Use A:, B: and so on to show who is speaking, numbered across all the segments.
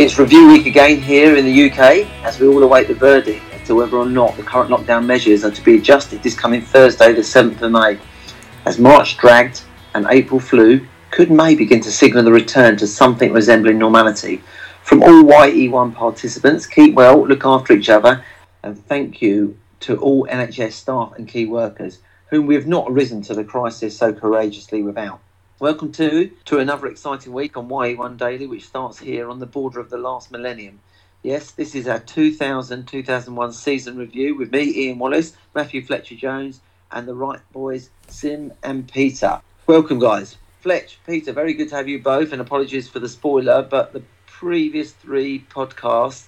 A: It's review week again here in the UK as we all await the verdict as to whether or not the current lockdown measures are to be adjusted this coming Thursday, the 7th of May. As March dragged and April flew, could May begin to signal the return to something resembling normality? From all YE1 participants, keep well, look after each other, and thank you to all NHS staff and key workers whom we have not risen to the crisis so courageously without. Welcome to to another exciting week on YE1 Daily, which starts here on the border of the last millennium. Yes, this is our 2000 2001 season review with me, Ian Wallace, Matthew Fletcher Jones, and the Wright boys, Sim and Peter. Welcome, guys. Fletch, Peter, very good to have you both, and apologies for the spoiler, but the previous three podcasts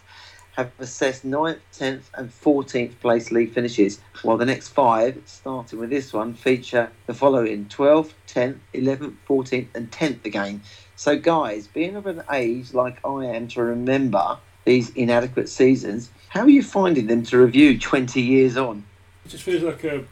A: have assessed 9th, 10th, and 14th place league finishes, while the next five, starting with this one, feature the following 12th, 10th, 11th, 14th, and 10th again. So, guys, being of an age like I am to remember these inadequate seasons, how are you finding them to review 20 years on?
B: It just feels like a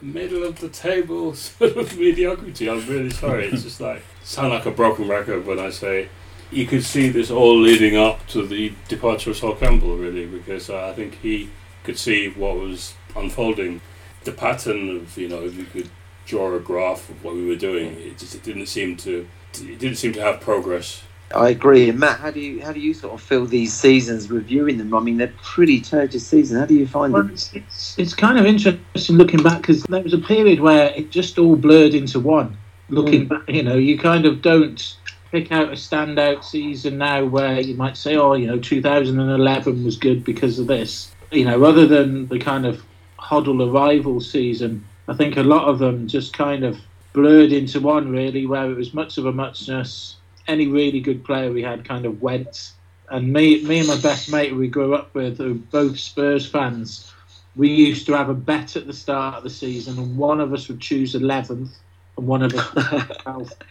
B: middle of the table sort of mediocrity. I'm really sorry. It's just like sound like a broken record when I say you could see this all leading up to the departure of Sol Campbell, really, because uh, I think he could see what was unfolding. The pattern of, you know, if you could draw a graph of what we were doing, it just it didn't seem to it didn't seem to have progress.
A: I agree. And Matt, how do you how do you sort of feel these seasons reviewing them? I mean, they're pretty turgid seasons. How do you find
C: Well,
A: them?
C: it's, it's, it's kind of interesting looking back because there was a period where it just all blurred into one. Looking back, you know, you kind of don't pick out a standout season now where you might say, oh, you know, 2011 was good because of this. You know, other than the kind of Hoddle arrival season, I think a lot of them just kind of blurred into one really, where it was much of a muchness. Any really good player we had kind of went. And me, me and my best mate we grew up with, who both Spurs fans, we used to have a bet at the start of the season, and one of us would choose 11th, and one of us 12th.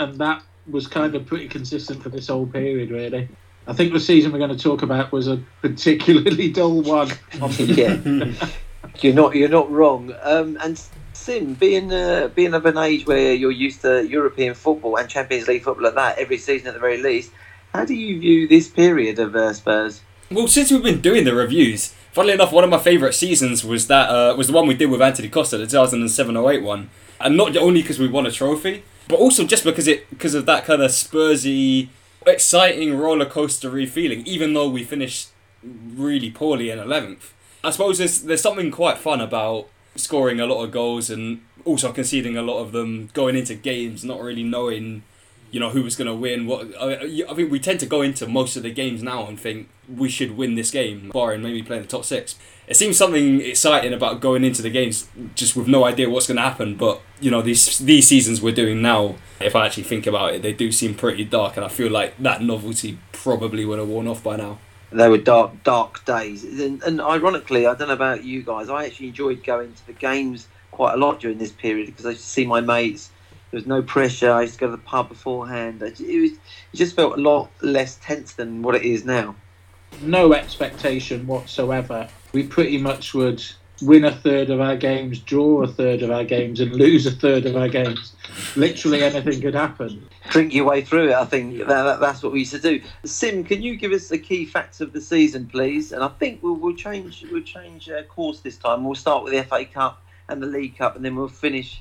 C: And that was kind of pretty consistent for this whole period, really. I think the season we're going to talk about was a particularly dull one.
A: yeah, you're not you're not wrong. Um, and Sim, being uh, being of an age where you're used to European football and Champions League football like that every season at the very least, how do you view this period of uh, Spurs?
D: Well, since we've been doing the reviews, funnily enough, one of my favourite seasons was that uh, was the one we did with Anthony Costa, the 2007-08 one, and not only because we won a trophy, but also just because it because of that kind of Spursy, exciting roller coastery feeling. Even though we finished really poorly in eleventh, I suppose there's there's something quite fun about scoring a lot of goals and also conceding a lot of them going into games, not really knowing you know who was going to win. What I, think we tend to go into most of the games now and think we should win this game, barring maybe playing the top six. It seems something exciting about going into the games just with no idea what's going to happen. But you know these these seasons we're doing now, if I actually think about it, they do seem pretty dark, and I feel like that novelty probably would have worn off by now.
A: They were dark, dark days, and, and ironically, I don't know about you guys. I actually enjoyed going to the games quite a lot during this period because I see my mates. There was no pressure. I used to go to the pub beforehand. It, was, it just felt a lot less tense than what it is now.
C: no expectation whatsoever. We pretty much would win a third of our games, draw a third of our games, and lose a third of our games. Literally anything could happen.
A: Drink your way through it. I think that, that, that's what we used to do. Sim, can you give us the key facts of the season, please? And I think we'll, we'll change we'll change uh, course this time. We'll start with the FA Cup and the League Cup, and then we'll finish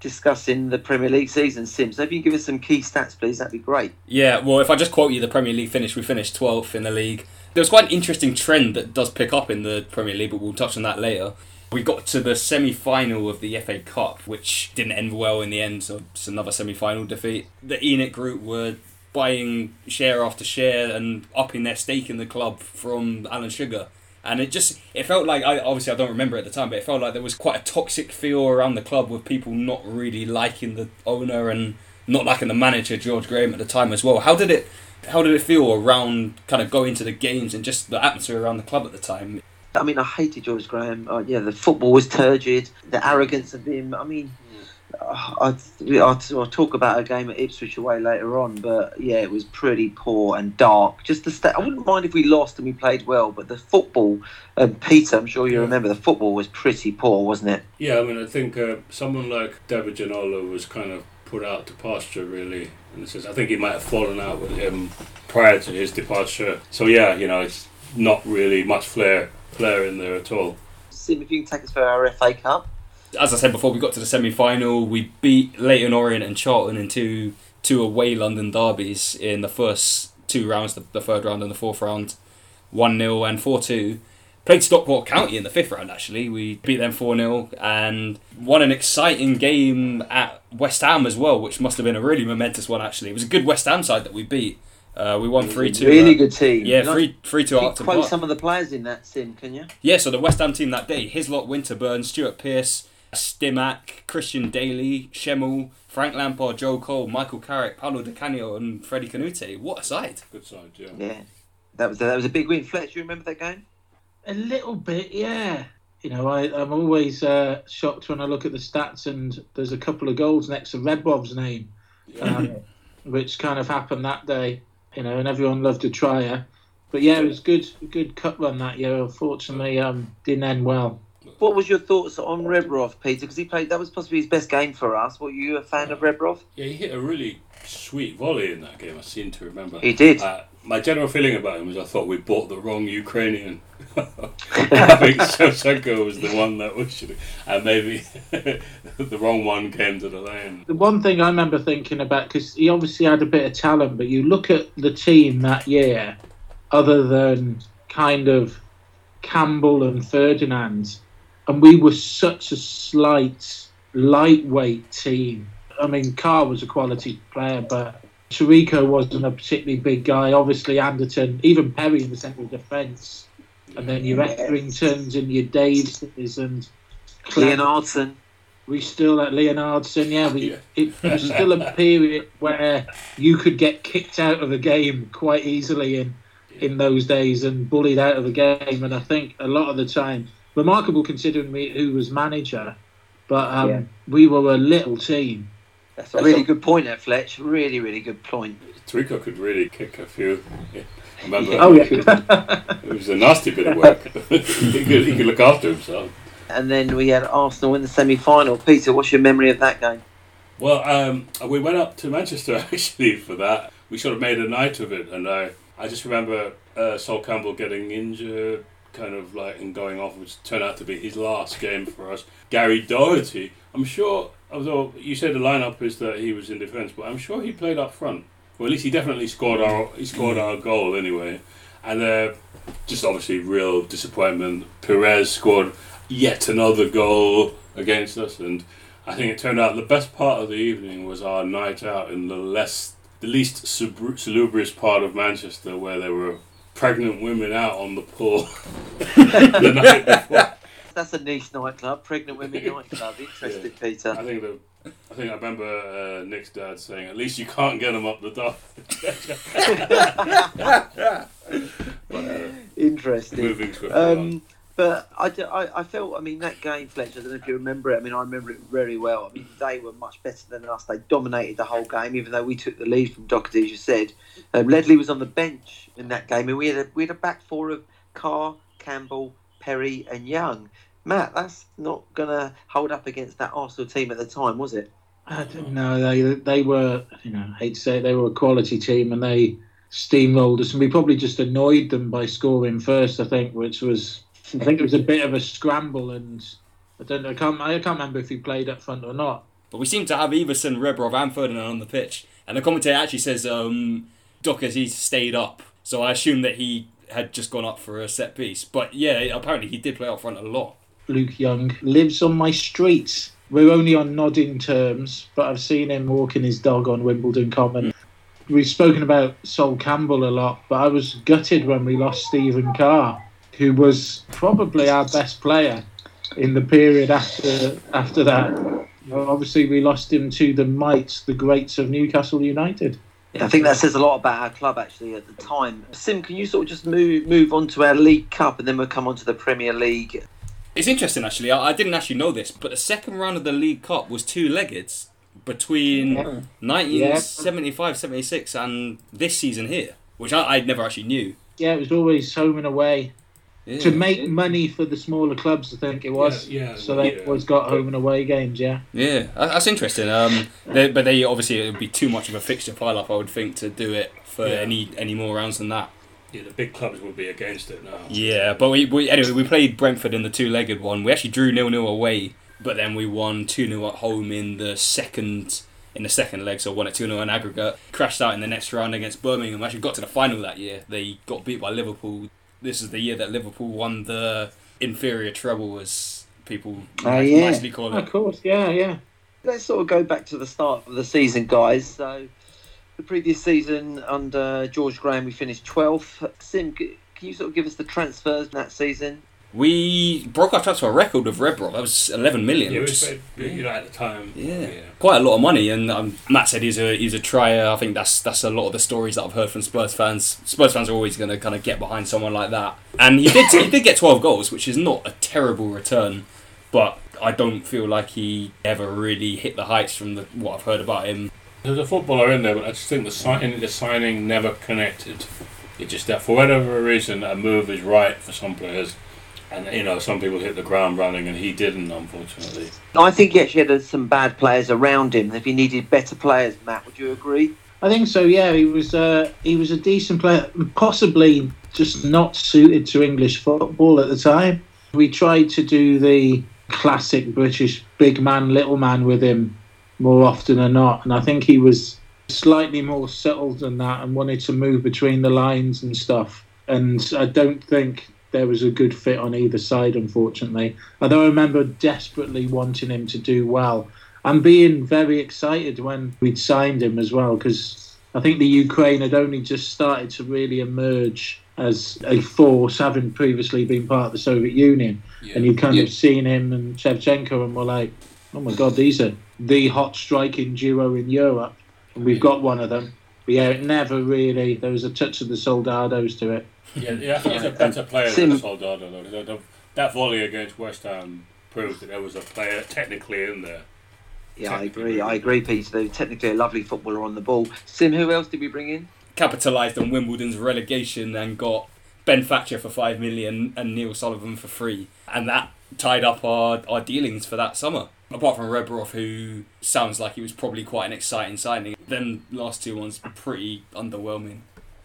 A: discussing the Premier League season. Sim, so if you can give us some key stats, please, that'd be great.
D: Yeah, well, if I just quote you, the Premier League finish, we finished 12th in the league. There was quite an interesting trend that does pick up in the Premier League, but we'll touch on that later. We got to the semi final of the FA Cup, which didn't end well in the end, so it's another semi final defeat. The ENIC group were buying share after share and upping their stake in the club from Alan Sugar. And it just, it felt like, I obviously I don't remember at the time, but it felt like there was quite a toxic feel around the club with people not really liking the owner and not liking the manager, George Graham, at the time as well. How did it, how did it feel around kind of going to the games and just the atmosphere around the club at the time?
A: I mean, I hated George Graham. Uh, yeah, the football was turgid. The arrogance of him. I mean, I, I'll, I'll talk about a game at Ipswich away later on, but yeah, it was pretty poor and dark. Just the sta- I wouldn't mind if we lost and we played well, but the football, um, Peter, I'm sure you
B: Yeah.
A: remember, the football was pretty poor, wasn't it?
B: Yeah, I mean, I think uh, someone like David Ginola was kind of put out to pasture, really. And sense. I think he might have fallen out with him prior to his departure. So yeah, you know, it's not really much flair flair in there at all.
A: Sim, if you can take us for our FA Cup.
D: As I said before, we got to the semi final. We beat Leyton Orient and Charlton in two two away London derbies in the first two rounds, the, the third round and the fourth round, one 0 and four two. Played Stockport County in the fifth round. Actually, we beat them four 0 and won an exciting game at West Ham as well, which must have been a really momentous one. Actually, it was a good West Ham side that we beat. Uh, we won three two.
A: Really good team.
D: Yeah, three three two
A: can you
D: up to
A: quote some of the players in that sim, can you?
D: Yeah, so the West Ham team that day, Hislop, Winterburn, Stuart Pearce, Stimac, Christian Dailly, Schemmel, Frank Lampard, Joe Cole, Michael Carrick, Paolo Di Canio and Freddie Kanoute. What a side.
B: Good side, yeah.
A: Yeah. That was that was a big win. Fletch, you remember that game?
C: A little bit, yeah. You know, I, I'm always uh, shocked when I look at the stats and there's a couple of goals next to Rebrov's name, um, which kind of happened that day. You know, and everyone loved a trier. But yeah, it was good, good cup run that year. Unfortunately, um, didn't end well.
A: What was your thoughts on Rebrov, Peter? Because he played that was possibly his best game for us. Were you a fan of Rebrov?
B: Yeah, he hit a really sweet volley in that game. I seem to remember.
A: He did.
B: Uh, my general feeling about him was I thought we bought the wrong Ukrainian. I think Shevchenko was the one that we should, and maybe the wrong one came to the lane.
C: The one thing I remember thinking about, because he obviously had a bit of talent, but you look at the team that year, other than kind of Campbell and Ferdinand, and we were such a slight, lightweight team. I mean, Carr was a quality player, but Taricco wasn't a particularly big guy. Obviously, Anderton, even Perry in the central defence, and then your Etheringtons and your Davises and
A: Leonhardsen.
C: we still at Leonhardsen, yeah. We,
B: Yeah.
C: It was still a period where you could get kicked out of a game quite easily in in those days and bullied out of a game. And I think a lot of the time, remarkable considering we, who was manager, but um,
A: Yeah.
C: we were a little team.
A: That's a really good point there, Fletch. Really, really good point.
B: Taricco could really kick a few. Yeah. Remember?
C: Oh yeah,
B: It was a nasty bit of work. he, could, he could look after himself.
A: And then we had Arsenal in the semi-final. Peter, what's your memory of that game?
B: Well, um, we went up to Manchester actually for that. We sort of made a night of it, and I, I just remember uh, Sol Campbell getting injured, kind of like and going off, which turned out to be his last game for us. Gary Doherty, I'm sure, although you said the lineup is that he was in defence, but I'm sure he played up front. Well, at least he definitely scored our he scored our goal anyway, and uh, just obviously real disappointment. Pires scored yet another goal against us, and I think it turned out the best part of the evening was our night out in the less, the least salubrious part of Manchester, where there were pregnant women out on the pool the night before.
A: That's a niche nightclub, pregnant women nightclub. Interesting, Peter.
B: I think the, I think I remember uh, Nick's dad saying, "At least you can't get them up the duff." but, uh,
A: Interesting.
B: moving swiftly on.
A: But I, I, I felt, I mean, that game, Fletcher, I don't know if you remember it. I mean, I remember it very well. I mean, they were much better than us. They dominated the whole game, even though we took the lead from Doherty, as you said. Um, Ledley was on the bench in that game, and we had a, we had a back four of Carr, Campbell, Perry, and Young. Matt, that's not going to hold up against that Arsenal team at the time, was it?
C: I don't know. They they were, you know, I hate to say it, they were a quality team and they steamrolled us, and we probably just annoyed them by scoring first. I think, which was, I think it was a bit of a scramble, and I don't, I can't, I can't remember if he played up front or not.
D: But we seem to have Iversen, Rebrov, and Ferdinand on the pitch. And the commentator actually says um, Dockers he's stayed up. So I assume that he had just gone up for a set piece. But yeah, apparently he did play up front a lot.
C: Luke Young lives on my streets. We're only on nodding terms, but I've seen him walking his dog on Wimbledon Common. We've spoken about Sol Campbell a lot, but I was gutted when we lost Stephen Carr, who was probably our best player in the period after after that. Obviously, we lost him to the mites, the greats of Newcastle United.
A: Yeah, I think that says a lot about our club actually at the time. Sim, can you sort of just move move on to our League Cup and then we'll come on to the Premier League?
D: It's interesting actually. I, I didn't actually know this, but the second round of the League Cup was two-legged between
C: Yeah.
D: 1975, 76 and this season here, which I, I never actually knew.
C: Yeah, it was always home and away.
D: Yeah.
C: to make money for the smaller clubs. I think it was.
B: Yeah, yeah,
C: so they
B: yeah.
C: always got home and away games. Yeah.
D: Yeah, that's interesting. Um, they, but they obviously it would be too much of a fixture pile up, I would think, to do it for
B: Yeah.
D: any any more rounds than that.
B: Yeah, the big clubs would be against it now.
D: Yeah, but we, we anyway we played Brentford in the two legged one. We actually drew nil nil away, but then we won two 0 at home in the second in the second leg, so won it two 0 in aggregate. Crashed out in the next round against Birmingham. Actually got to the final that year. They got beat by Liverpool. This is the year that Liverpool won the inferior treble, as people
A: Oh,
D: nice-
A: yeah.
D: nicely call
C: oh,
D: it.
C: Of course. Yeah. Yeah.
A: Let's sort of go back to the start of the season, guys. So, the previous season under George Graham, we finished 12th. Sim, can you sort of give us the transfers in that season?
D: We broke our transfer record with Rebrov. That was eleven million.
B: Yeah, it
D: which
B: very- you know, at the time.
D: Yeah. quite a lot of money. And um, Matt said he's a he's a trier. I think that's that's a lot of the stories that I've heard from Spurs fans. Spurs fans are always going to kind of get behind someone like that. And he did he did get twelve goals, which is not a terrible return, but I don't feel like he ever really hit the heights from the, what I've heard about him.
B: There's a footballer in there, but I just think the signing, the signing never connected. It just that for whatever reason, a move is right for some players, and you know some people hit the ground running, and he didn't, unfortunately.
A: I think he actually had some bad players around him. If he needed better players, Matt, would you agree?
C: I think so. Yeah, he was. Uh, he was a decent player, possibly just not suited to English football at the time. We tried to do the classic British big man, little man with him more often than not, and I think he was slightly more settled than that and wanted to move between the lines and stuff. And I don't think there was a good fit on either side, unfortunately. Although I remember desperately wanting him to do well and being very excited when we'd signed him as well because I think the Ukraine had only just started to really emerge as a force, having previously been part of the Soviet Union.
B: Yeah.
C: And you kind
A: Yeah.
C: of seen him and Shevchenko and were like, oh my God, these are the hot striking duo in Europe. And we've got one of them. But yeah, it never really, there was a touch of the Soldados to it.
B: Yeah, yeah, I think he's a better player
A: Sim-
B: than Soldado. Though. The- the- That volley against West Ham proved that there was a player technically in there.
A: Yeah, I agree. I agree, Peter. They're technically a lovely footballer on the ball. Sim, who else did we bring in?
D: Capitalised on Wimbledon's relegation and got Ben Thatcher for five million and Neil Sullivan for free, and that tied up our, our dealings for that summer. Apart from Rebrov, who sounds like he was probably quite an exciting signing, then last two ones pretty underwhelming.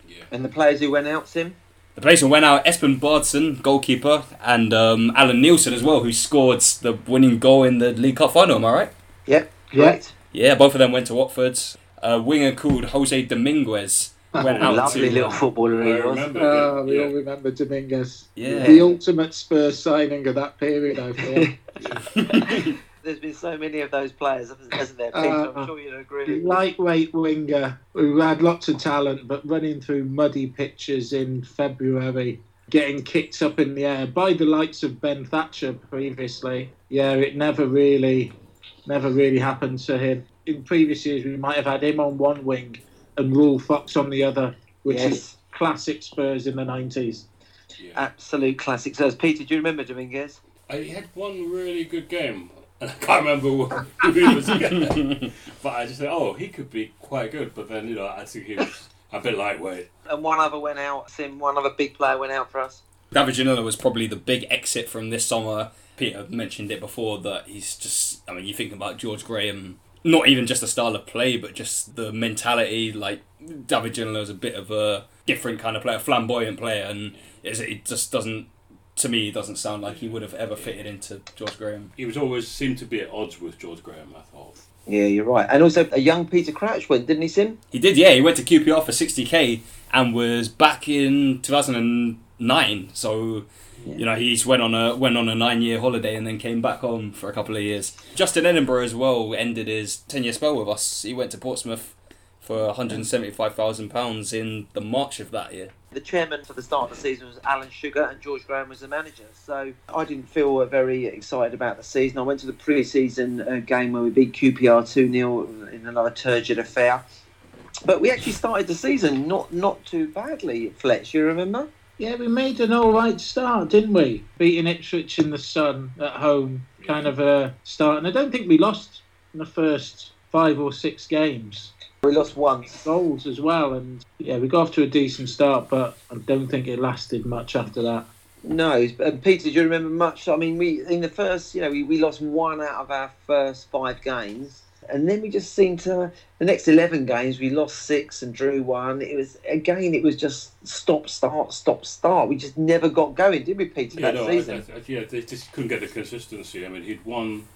D: Yeah.
A: And the players who went out, Sim?
D: The players who went out Espen Baardsen, goalkeeper, and um, Allan Nielsen as well, who scored the winning goal in the League Cup final. Am I right?
A: Yep,
C: Yeah.
D: Yeah, both of them went to Watford. A winger called Jose Dominguez went out
A: Lovely
D: to
A: little footballer he was.
B: remember.
C: Oh,
B: him,
C: we
B: yeah.
C: all remember Dominguez.
D: Yeah.
C: The ultimate Spurs signing of that period, I feel.
A: There's been so many of those players, hasn't there, Peter?
C: Uh,
A: I'm sure you'd agree.
C: lightweight winger who had lots of talent, but running through muddy pitches in February, getting kicked up in the air by the likes of Ben Thatcher previously. Yeah, it never really, never really happened to him. In previous years, we might have had him on one wing and Ruel Fox on the other, which is classic Spurs in the nineties.
B: Yeah.
A: absolute classic. So, Peter, do you remember Dominguez?
B: He had one really good game. And I can't remember who who he was against. but I just said, oh, he could be quite good. But then, you know, I think he was a bit lightweight.
A: And one other went out, Sim. One other big player went out for us.
D: David Ginola was probably the big exit from this summer. Peter mentioned it before that he's just, I mean, you think about George Graham, not even just the style of play, but just the mentality. Like, David Ginola is a bit of a different kind of player, a flamboyant player, and it just doesn't, to me, it doesn't sound like he would have ever fitted into George Graham.
B: He was always seemed to be at odds with George Graham, I thought.
A: Yeah, you're right. And also, a young Peter Crouch went, didn't he, Sim?
D: He did, yeah. He went to QPR for 60k and was back in 2009. So, you know, he's went on a went on a nine year holiday and then came back home for a couple of years. Justin Edinburgh as well ended his 10 year spell with us. He went to Portsmouth for 175,000 pounds in the March of that year.
A: The chairman for the start of the season was Alan Sugar, and George Graham was the manager. So I didn't feel uh, very excited about the season. I went to the pre-season uh, game where we beat QPR two 0 in another turgid affair. But we actually started the season not not too badly. Fletch, you remember?
C: Yeah, we made an all right start, didn't we? Beating Ipswich in the sun at home, kind of a start. And I don't think we lost in the first five or six games.
A: We lost one.
C: Goals as well, and yeah, we got off to a decent start, but I don't think it lasted much after that.
A: No, but Peter, do you remember much? I mean, we in the first, you know, we, we lost one out of our first five games, and then we just seemed to the next eleven games we lost six and drew one. It was again, it was just stop, start, stop, start. We just never got going, did we, Peter?
B: Yeah,
A: that
B: no, I,
A: season.
B: I, I- yeah, they just couldn't get the consistency. I mean, he'd won,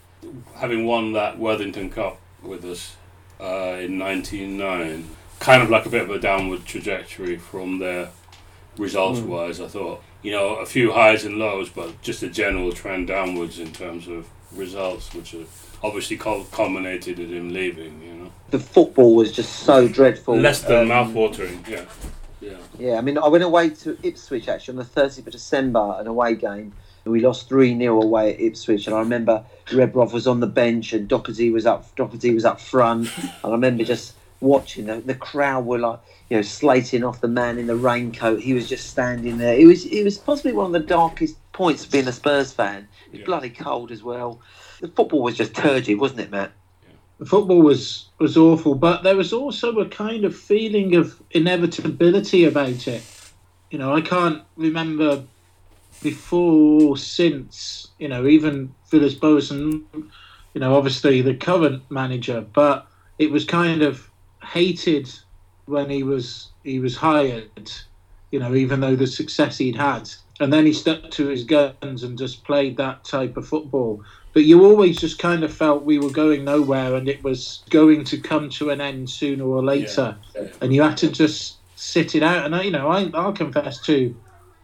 B: having won that Worthington Cup with us uh, in '99, kind of like a bit of a downward trajectory from there, results-wise. I thought, you know, a few highs and lows, but just a general trend downwards in terms of results, which are obviously culminated in him leaving. You know,
A: the football was just so dreadful.
B: less than
A: Um,
B: mouth-watering. Yeah, yeah.
A: Yeah, I mean, I went away to Ipswich actually on the 30th of December, an away game. We lost 3 0 away at Ipswich, and I remember Rebrov was on the bench and Doherty was up. Doherty was up front, and I remember just watching the, the crowd were like, you know, slating off the man in the raincoat. He was just standing there. It was it was possibly one of the darkest points of being a Spurs fan. It was
B: Yeah.
A: bloody cold as well. The football was just turgid, wasn't it, Matt?
C: The football was was awful, but there was also a kind of feeling of inevitability about it. You know, I can't remember before or since. You know, even Phyllis Boson. You know, obviously the current manager, but it was kind of hated when he was he was hired. You know, even though the success he'd had, and then he stuck to his guns and just played that type of football but you always just kind of felt we were going nowhere and it was going to come to an end sooner or later
B: Yeah.
C: and you had to just sit it out and I, you know I, i'll confess to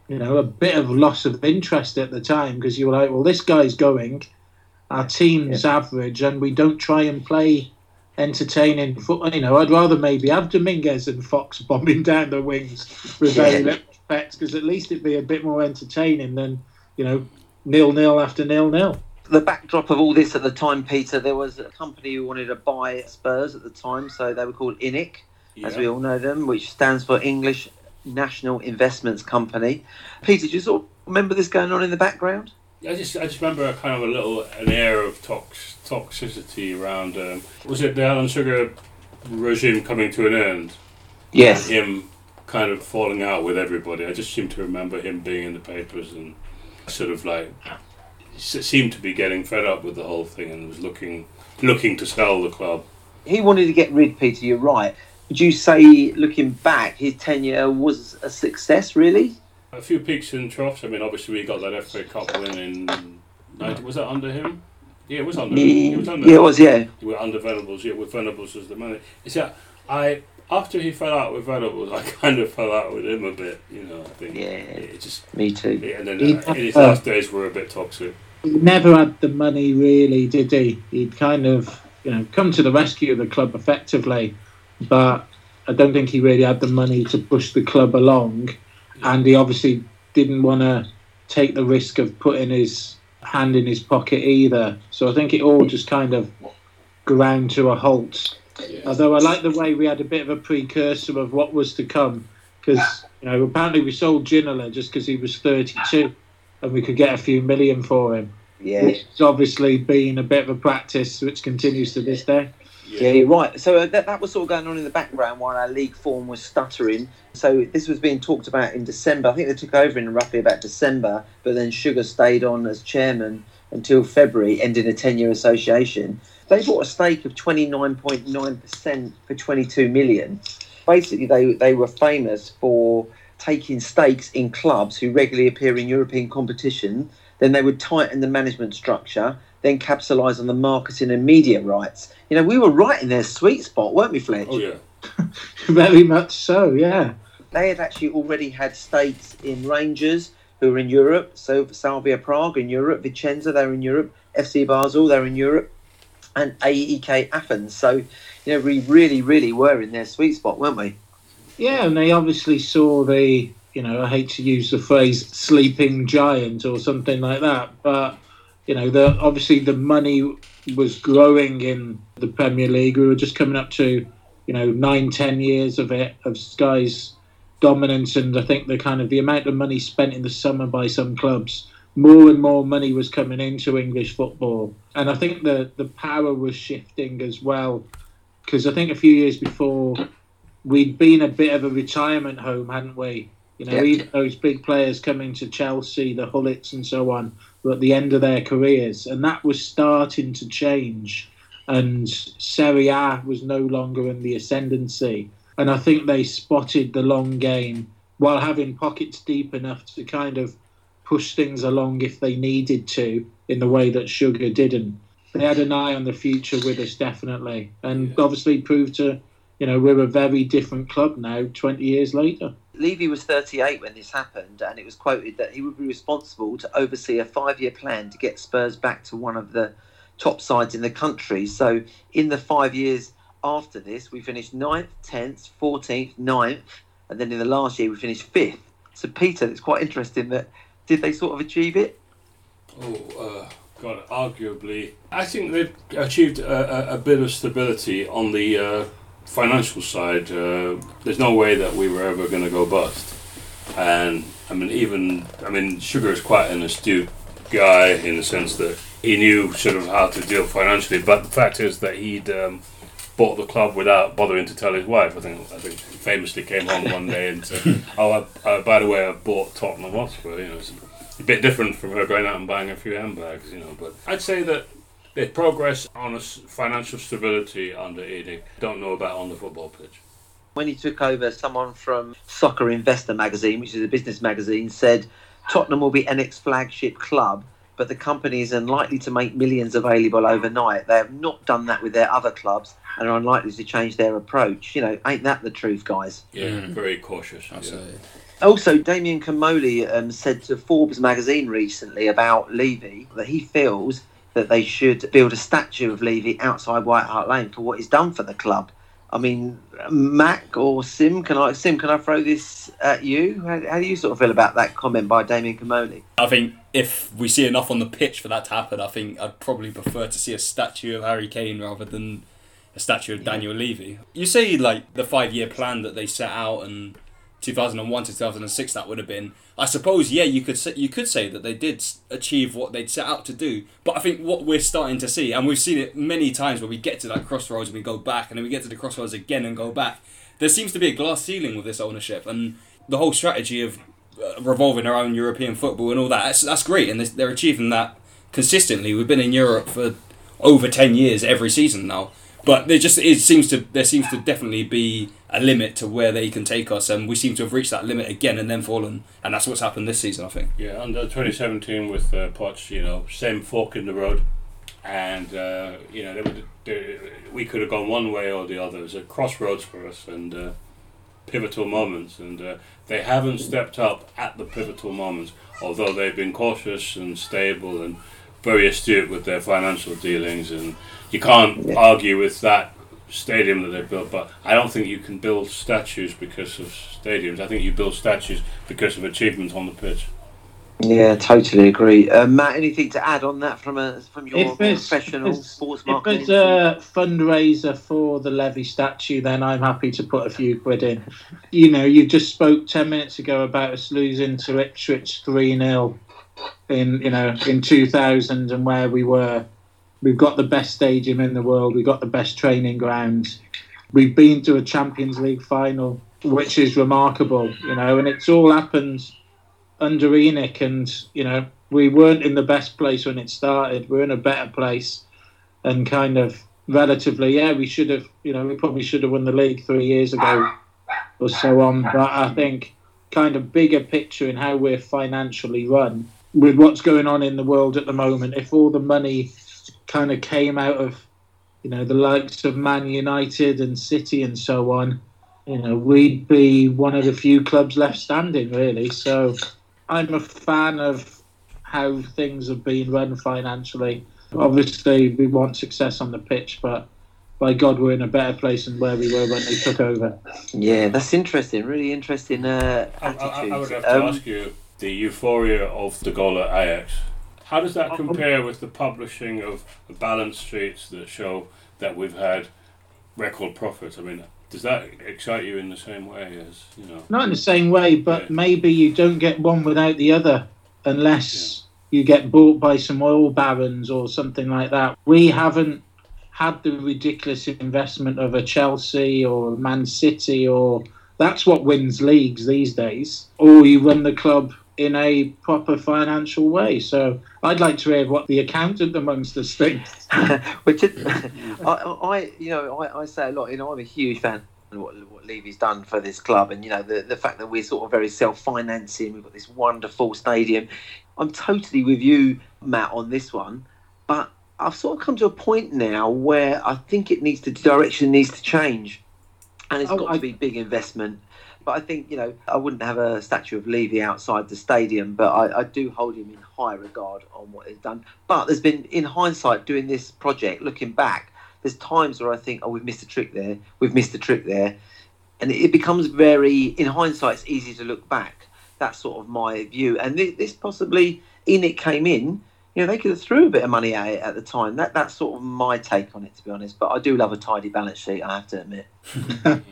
C: you know a bit of loss of interest at the time because you were like well this guy's going. Our team's average and we don't try and play entertaining foot you know i'd rather maybe have dominguez and fox bombing down the wings with very
A: Yeah.
C: little effects because at least it'd be a bit more entertaining than you know nil nil after nil nil
A: the backdrop of all this at the time, Peter, there was a company who wanted to buy Spurs at the time, so they were called ENIC, as we all know them, which stands for English National Investments Company. Peter, do you sort of remember this going on in the background?
B: I just, I just remember a kind of a little, an air of tox, toxicity around. Um, was it the Alan Sugar regime coming to an end? And him kind of falling out with everybody. I just seem to remember him being in the papers and sort of like seemed to be getting fed up with the whole thing and was looking looking to sell the club.
A: He wanted to get rid, Peter, you're right. Would you say, looking back, his tenure was a success, really?
B: A few peaks and troughs. I mean, obviously we got that FA Cup win in. was that under him? Yeah, it was under. him. It was under.
A: Yeah, it was, yeah.
B: With under Venables, yeah, with Venables as the manager. It's that I after he fell out with Venables, I kind of fell out with him a bit. You know, I think.
A: Yeah.
B: It just.
A: Me too.
B: Yeah, and then uh, in his last days were a bit toxic.
C: he never had the money really did he he'd kind of you know come to the rescue of the club effectively but i don't think he really had the money to push the club along and he obviously didn't want to take the risk of putting his hand in his pocket either so i think it all just kind of ground to a halt although i like the way we had a bit of a precursor of what was to come because you know apparently we sold Ginola just because he was 32 and we could get a few million for him
A: Yeah.
C: which has obviously been a bit of a practice which continues to this day.
A: Yeah, right. So uh, that, that was sort of going on in the background while our league form was stuttering. So this was being talked about in December. I think they took over in roughly about December, but then Sugar stayed on as chairman until February, ending a 10 year association. They bought a stake of 29.9% for 22 million. Basically, they, they were famous for taking stakes in clubs who regularly appear in European competition. Then they would tighten the management structure, then capitalise on the marketing and media rights. You know, we were right in their sweet spot, weren't we, Fletch?
B: Oh yeah.
C: Very much so, yeah.
A: They had actually already had stakes in Rangers, who were in Europe. So Slavia Prague in Europe, Vicenza, they're in Europe, FC Basel, they're in Europe, and AEK Athens. So, you know, we really, really were in their sweet spot, weren't we?
C: Yeah, and they obviously saw the, you know, I hate to use the phrase sleeping giant or something like that, but, you know, the obviously the money was growing in the Premier League. We were just coming up to, you know, nine, ten years of it, of Sky's dominance, and I think the kind of the amount of money spent in the summer by some clubs, more and more money was coming into English football, and I think the the power was shifting as well, because I think a few years before we'd been a bit of a retirement home, hadn't we? You know, even those big players coming to Chelsea, the Gullits and so on, were at the end of their careers, and that was starting to change. And Serie A was no longer in the ascendancy, and I think they spotted the long game while having pockets deep enough to kind of push things along if they needed to, in the way that Sugar didn't. They had an eye on the future with us, definitely, and
B: Yeah.
C: obviously proved to, you know, we're a very different club now, 20 years later.
A: Levy was 38 when this happened, and it was quoted that he would be responsible to oversee a five year plan to get Spurs back to one of the top sides in the country. So, in the five years after this, we finished 9th, 10th, 14th, 9th, and then in the last year, we finished 5th. So, Peter, it's quite interesting that did they sort of achieve it?
B: Oh, uh, God, arguably. I think they've achieved a, a, a bit of stability on the uh, financial side. Uh, there's no way that we were ever going to go bust. And, I mean, even, I mean, Sugar is quite an astute guy in the sense that he knew sort of how to deal financially. But the fact is that he'd um, bought the club without bothering to tell his wife. I think, I think he famously came home one day and said, "Oh, I, uh, by the way, I bought Tottenham Hotspur." You know, it's a bit different from her going out and buying a few handbags. You know, but I'd say that they progress on a s- financial stability under ENIC. Don't know about on the football pitch.
A: when he took over, someone from Soccer Investor magazine, which is a business magazine, said Tottenham will be ENIC's flagship club, but the company is unlikely to make millions available overnight. They have not done that with their other clubs and are unlikely to change their approach. You know, ain't that the truth, guys?
B: Yeah,
D: Mm.
B: very cautious. yeah.
A: Also, Damien Comolli um, said to Forbes magazine recently about Levy that he feels that they should build a statue of Levy outside White Hart Lane for what he's done for the club. I mean, Mac or Sim, can I Sim? Can I throw this at you? How, how do you sort of feel about that comment by Damien Comolli?
D: I think if we see enough on the pitch for that to happen, I think I'd probably prefer to see a statue of Harry Kane rather than a statue of Daniel Levy. You say like the five year plan that they set out and 2001 to 2006 that would have been. I suppose yeah, you could say, you could say that they did achieve what they'd set out to do. But I think what we're starting to see, and we've seen it many times where we get to that crossroads and we go back, and then we get to the crossroads again and go back. There seems to be a glass ceiling with this ownership and the whole strategy of uh, revolving around European football and all that. That's, that's great, and they're achieving that consistently. We've been in Europe for over ten years every season now, but there just it seems to there seems to definitely be a limit to where they can take us, and we seem to have reached that limit again and then fallen, and that's what's happened this season. I think.
B: Yeah, under 2017 with uh, Poch, you know, same fork in the road, and uh, you know, they they, we could have gone one way or the other. It was a crossroads for us and uh, pivotal moments, and uh, they haven't stepped up at the pivotal moments. Although they've been cautious and stable and very astute with their financial dealings, and you can't
A: Yeah.
B: argue with that stadium that they built. But I don't think you can build statues because of stadiums. I think you build statues because of achievements on the pitch.
A: Yeah, totally agree. Uh, Matt, anything to add on that from a from your professional
C: if it's-
A: sports
C: If it's a fundraiser for the Levy statue, then I'm happy to put a few quid in. You know, you just spoke ten minutes ago about us losing to Ipswich three 0 in you know in 2000 and where we were. We've got the best stadium in the world. We've got the best training ground. We've been to a Champions League final, which is remarkable. You know, and it's all happened under ENIC, and you know we weren't in the best place when it started. We're in a better place and kind of relatively, yeah, we should have, you know, we probably should have won the league three years ago or so on. But I think kind of bigger picture in how we're financially run with what's going on in the world at the moment. If all the money kind of came out of, you know, the likes of Man United and City and so on, you know, we'd be one of the few clubs left standing, really. So I'm a fan of how things have been run financially. Obviously, we want success on the pitch, but by God, we're in a better place than where we were when they took over.
A: yeah, that's interesting. Really interesting uh,
B: I, I, I would have to
A: Um,
B: ask you the euphoria of the goal at Ajax. How does that um, um, compare with the publishing of balance sheets that show that we've had record profits? I mean, does that excite you in the same way as you know?
C: Not in the same way, but
B: Yeah.
C: maybe you don't get one without the other unless you get bought by some oil barons or something like that. We haven't had the ridiculous investment of a Chelsea or Man City or That's what wins leagues these days. Or you run the club in a proper financial way. So I'd like to hear what the accountant amongst us thinks.
A: Which is, I, I, you know, I, I say a lot. You know, I'm a huge fan of what what Levy's done for this club, and you know, the the fact that we're sort of very self-financing. We've got this wonderful stadium. I'm totally with you, Matt, on this one, but I've sort of come to a point now where I think it needs to the direction needs to change, and it's
C: Oh,
A: got
C: I-
A: to be big investment. But I think you know I wouldn't have a statue of Levy outside the stadium, but I, I do hold him in high regard on what he's done. But there's been, in hindsight, doing this project, looking back, there's times where I think, oh, we've missed a trick there, we've missed a trick there, and it, becomes very, in hindsight, it's easy to look back. That's sort of my view. And this, this possibly, ENIC came in, you know, they could have threw a bit of money at it at the time. That that's sort of my take on it, to be honest. But I do love a tidy balance sheet, I have to admit.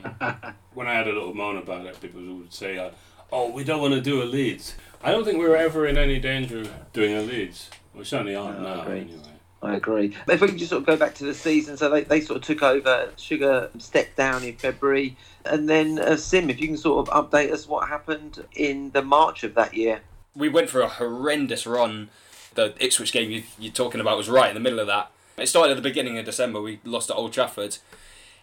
B: when I had a little moan about it, people would say, uh, "Oh, we don't want to do a Leeds." I don't think we were ever in any danger of doing a Leeds. We certainly aren't
A: No,
B: now,
A: agree.
B: anyway.
A: I agree. If we can just sort of go back to the season, so they, they sort of took over. Sugar stepped down in February, and then uh, Sim, if you can sort of update us what happened in the March of that year.
D: we went for a horrendous run. The Ipswich game you, you're talking about was right in the middle of that. It started at the beginning of December. We lost at Old Trafford.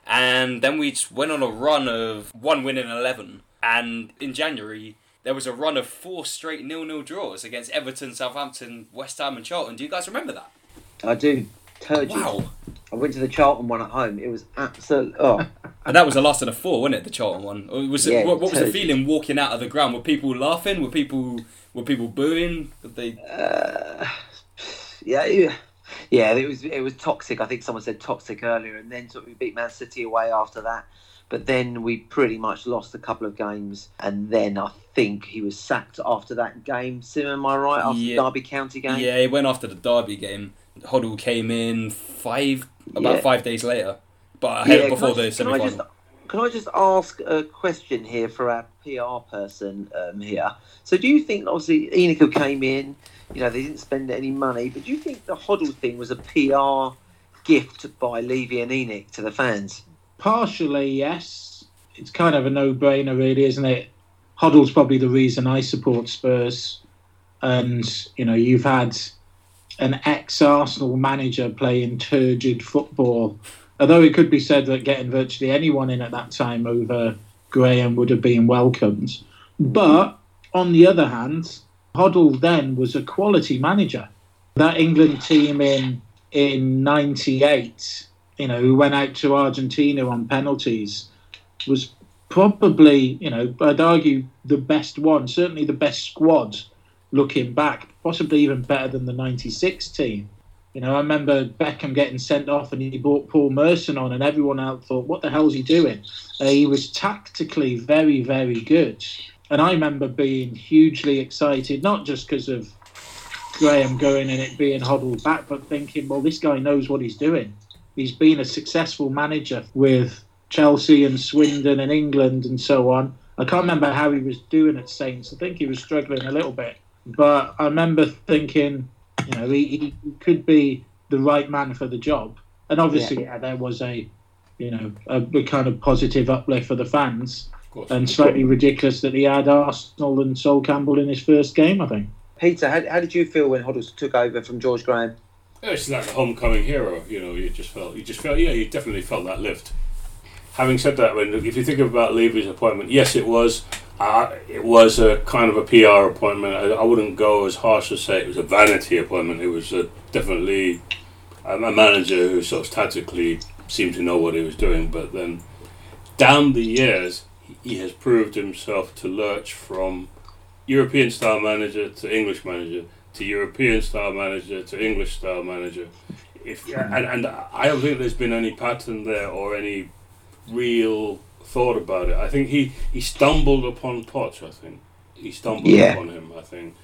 D: And then we went on a run of one win in 11. And in January, there was a run of four straight nil-nil draws against Everton, Southampton, West Ham and Charlton. Do you guys remember that?
A: I do. Turgid.
D: Wow.
A: I went to the Charlton one at home. It was absolute. Oh,
D: And that was the last of the four, wasn't it? The Charlton one. Was it,
A: Yeah,
D: what, what was the feeling walking out of the ground? Were people laughing? Were people were people booing? Did they?
A: uh, yeah, yeah, yeah. It was it was toxic. I think someone said toxic earlier, and then sort of we beat Man City away after that. But then we pretty much lost a couple of games, and then I think he was sacked after that game. Sim, am I right? After
D: Yeah.
A: the Derby County game.
D: Yeah, he went after the Derby game. Hoddle came in five about
A: Yeah.
D: five days later, but ahead
A: Yeah,
D: before
A: can I
D: the
A: just- can
D: semi
A: I just-
D: final.
A: Can I just ask a question here for our PR person um, here? So, do you think, obviously, ENIC came in, you know, they didn't spend any money, but do you think the Hoddle thing was a PR gift by Levy and ENIC to the fans?
C: Partially, yes. It's kind of a no-brainer, really, isn't it? Hoddle's probably the reason I support Spurs, and you know you've had an ex-Arsenal manager playing turgid football. Although it could be said that getting virtually anyone in at that time over Graham would have been welcomed. But on the other hand, Hoddle then was a quality manager. That England team in in '98, you know, who went out to Argentina on penalties, was probably, you know, I'd argue the best one, certainly the best squad looking back, possibly even better than the 96 team. You know, I remember Beckham getting sent off and he brought Paul Merson on, and everyone out thought, what the hell's he doing? Uh, he was tactically very, very good. And I remember being hugely excited, not just because of Graham going and it being huddled back, but thinking, well, this guy knows what he's doing. He's been a successful manager with Chelsea and Swindon and England and so on. I can't remember how he was doing at Saints. I think he was struggling a little bit. But I remember thinking, you know, he, he could be the right man for the job. And obviously, yeah. there was a, you know, a, a kind of positive uplift for the fans.
B: Of course.
C: And slightly ridiculous that he had Arsenal and Sol Campbell in his first game, I think.
A: Peter, how, how did you feel when Hoddles took over from George Graham?
B: Yeah, it's like a homecoming hero. You know, you just felt, you just felt, yeah, you definitely felt that lift. Having said that, when if you think about Levy's appointment, yes, it was, uh, it was a kind of a PR appointment. I, I wouldn't go as harsh as say it was a vanity appointment. It was a, definitely a, a manager who sort of tactically seemed to know what he was doing. But then, down the years, he, he has proved himself to lurch from European style manager to English manager to European style manager to English style manager. If and, and I don't think there's been any pattern there or any real thought about it. I think he, he stumbled upon Poch. I think he stumbled
A: Yeah.
B: upon him. I think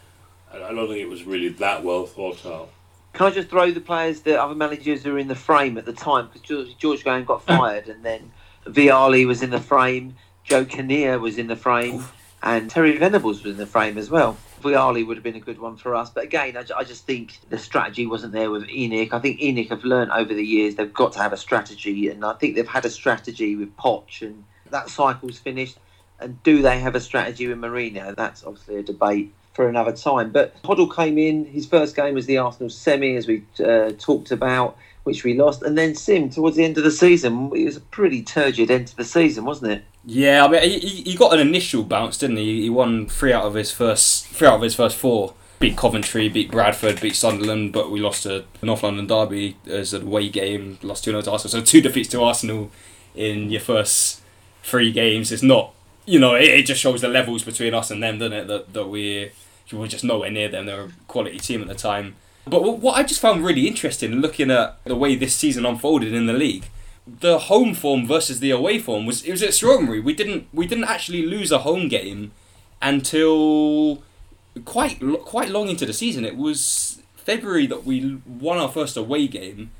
B: I I don't think it was really that well thought out.
A: Can I just throw the players, the other managers who were in the frame at the time? Because George, George Graham got fired, and then Vialli was in the frame, Joe Kinnear was in the frame, and Terry Venables was in the frame as well. Vialli would have been a good one for us. But again, I, I just think the strategy wasn't there with ENIC. I think ENIC have learned over the years they've got to have a strategy, and I think they've had a strategy with Poch, and that cycle's finished. And do they have a strategy with Mourinho? That's obviously a debate for another time. But Hoddle came in. His first game was the Arsenal semi, as we uh, talked about, which we lost. And then Sim, towards the end of the season, it was a pretty turgid end to the season, wasn't it?
D: Yeah, I mean, he, he got an initial bounce, didn't he? He won three out of his first three out of his first four. Beat Coventry, beat Bradford, beat Sunderland, but we lost a North London derby as an away game. Lost two 0 to Arsenal, so two defeats to Arsenal in your first three games. It's not, you know, it, it just shows the levels between us and them, doesn't it? That that we we were just nowhere near them. They were a quality team at the time. But what I just found really interesting looking at the way this season unfolded in the league, the home form versus the away form was it was extraordinary. We didn't we didn't actually lose a home game until quite quite long into the season. It was February that we won our first away game,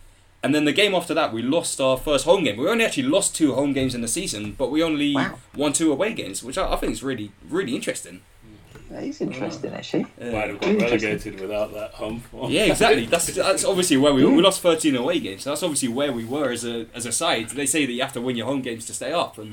D: and then the game after that we lost our first home game. We only actually lost two home games in the season, but we only
A: Wow.
D: won two away games, which I, I think is really really interesting.
A: That is interesting, actually.
B: Might have got relegated without that home form.
D: Yeah, exactly. That's that's obviously where we we lost thirteen away games. So that's obviously where we were as a as a side. They say that you have to win your home games to stay up, and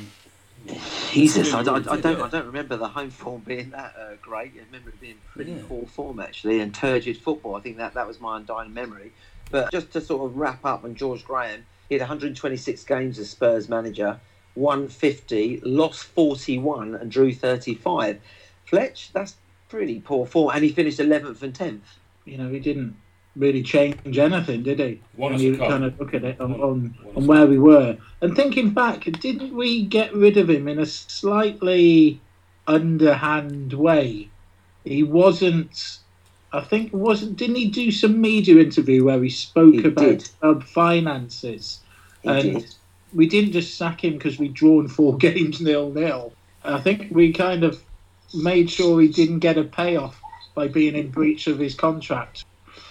A: Jesus, I,
D: It's
A: don't- I, don't. I don't remember the home form being that uh, great. I remember it being pretty
D: Yeah.
A: poor form actually, and turgid football. I think that that was my undying memory. But just to sort of wrap up on George Graham, he had 126 games as Spurs manager, won 50, lost 41, and drew 35. Fletch, that's pretty poor form, and he finished 11th and 10th.
C: You know, he didn't really change anything, did he?
B: Won
C: when
B: us
C: you kind of look at it on, on, on where we were. And thinking back, didn't we get rid of him in a slightly underhand way? He wasn't. I think wasn't. Didn't he do some media interview where he spoke
A: He
C: about
A: did.
C: club finances?
A: He
C: And-
A: did.
C: We didn't just sack him because we'd drawn four games nil nil. I think we kind of made sure he didn't get a payoff by being in breach of his contract.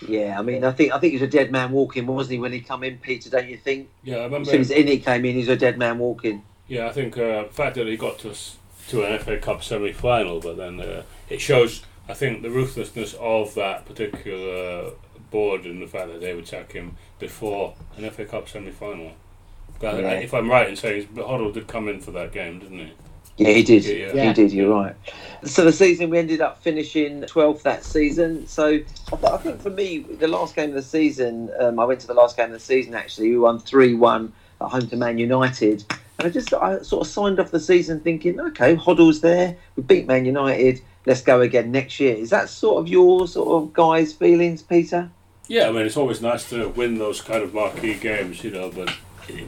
A: Yeah, I mean, I think I think he was a dead man walking, wasn't he, when he come in, Peter? Don't you think?
B: Yeah, I
A: As
B: remember.
A: soon as ENIC came in, he's a dead man walking.
B: Yeah, I think uh, the fact that he got to us to an FA Cup semi-final, but then uh, it shows. I think the ruthlessness of that particular board and the fact that they would sack him before an FA Cup semi-final. But
A: Yeah.
B: If I'm right in saying, Hoddle did come in for that game, didn't he?
A: Yeah, he did.
B: Yeah, yeah.
C: Yeah.
A: He did. You're right. So the season we ended up finishing 12th that season. So I, I think for me, the last game of the season, um, I went to the last game of the season. Actually, we won three one at home to Man United, and I just I sort of signed off the season thinking, okay, Hoddle's there. We beat Man United. Let's go again next year. Is that sort of your sort of guys' feelings, Peter?
B: Yeah, I mean, it's always nice to win those kind of marquee games, you know, but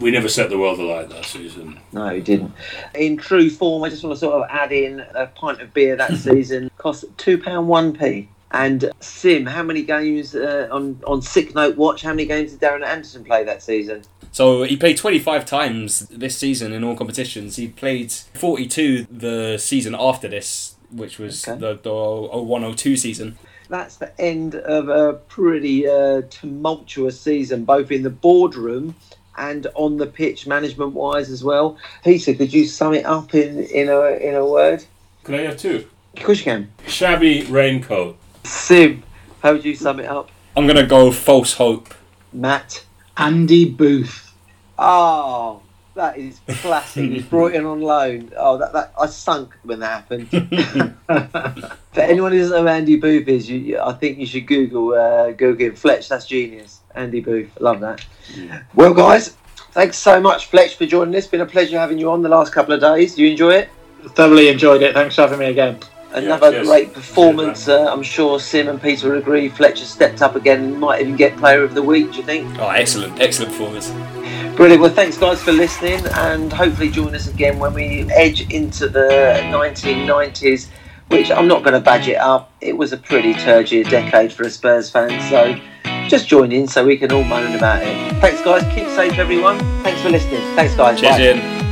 B: we never set the world alight that season.
A: No, we didn't. In true form, I just want to sort of add in a pint of beer that season cost two pound one p. And Sim, how many games uh, on on sick note watch? How many games did Darren Anderton play that season?
D: So he played 25 times this season in all competitions. He played 42 the season after this, which was
A: Okay.
D: the, the 0102 season.
A: That's the end of a pretty uh, tumultuous season, both in the boardroom and on the pitch, management wise as well. Peter, could you sum it up in in a in a word?
B: Can I have two?
A: Of course you can.
B: Shabby raincoat.
A: Sim, how would you sum it up?
D: I'm going to go false hope.
A: Matt.
C: Andy Booth.
A: Oh, that is classic. He's brought in on loan. Oh, that, that I sunk when that happened. For anyone who doesn't know Andy Booth is, you, you- I think you should Google uh, Google him. Fletch. That's genius. Andy Booth. Love that. Well, guys, thanks so much, Fletch, for joining us. Been a pleasure having you on the last couple of days. Do you enjoy it?
C: Thoroughly enjoyed it. Thanks for having me again.
A: Another
B: cheers.
A: great performance. Uh, I'm sure Sim and Peter will agree. Fletcher stepped up again and might even get Player of the Week. Do you think?
D: Oh, excellent, excellent performance.
A: Brilliant. Well, thanks, guys, for listening, and hopefully join us again when we edge into the 1990s, which I'm not going to badge it up. It was a pretty turgid decade for a Spurs fan, so just join in so we can all moan about it. Thanks, guys. Keep safe, everyone. Thanks for listening. Thanks, guys.
D: Cheers.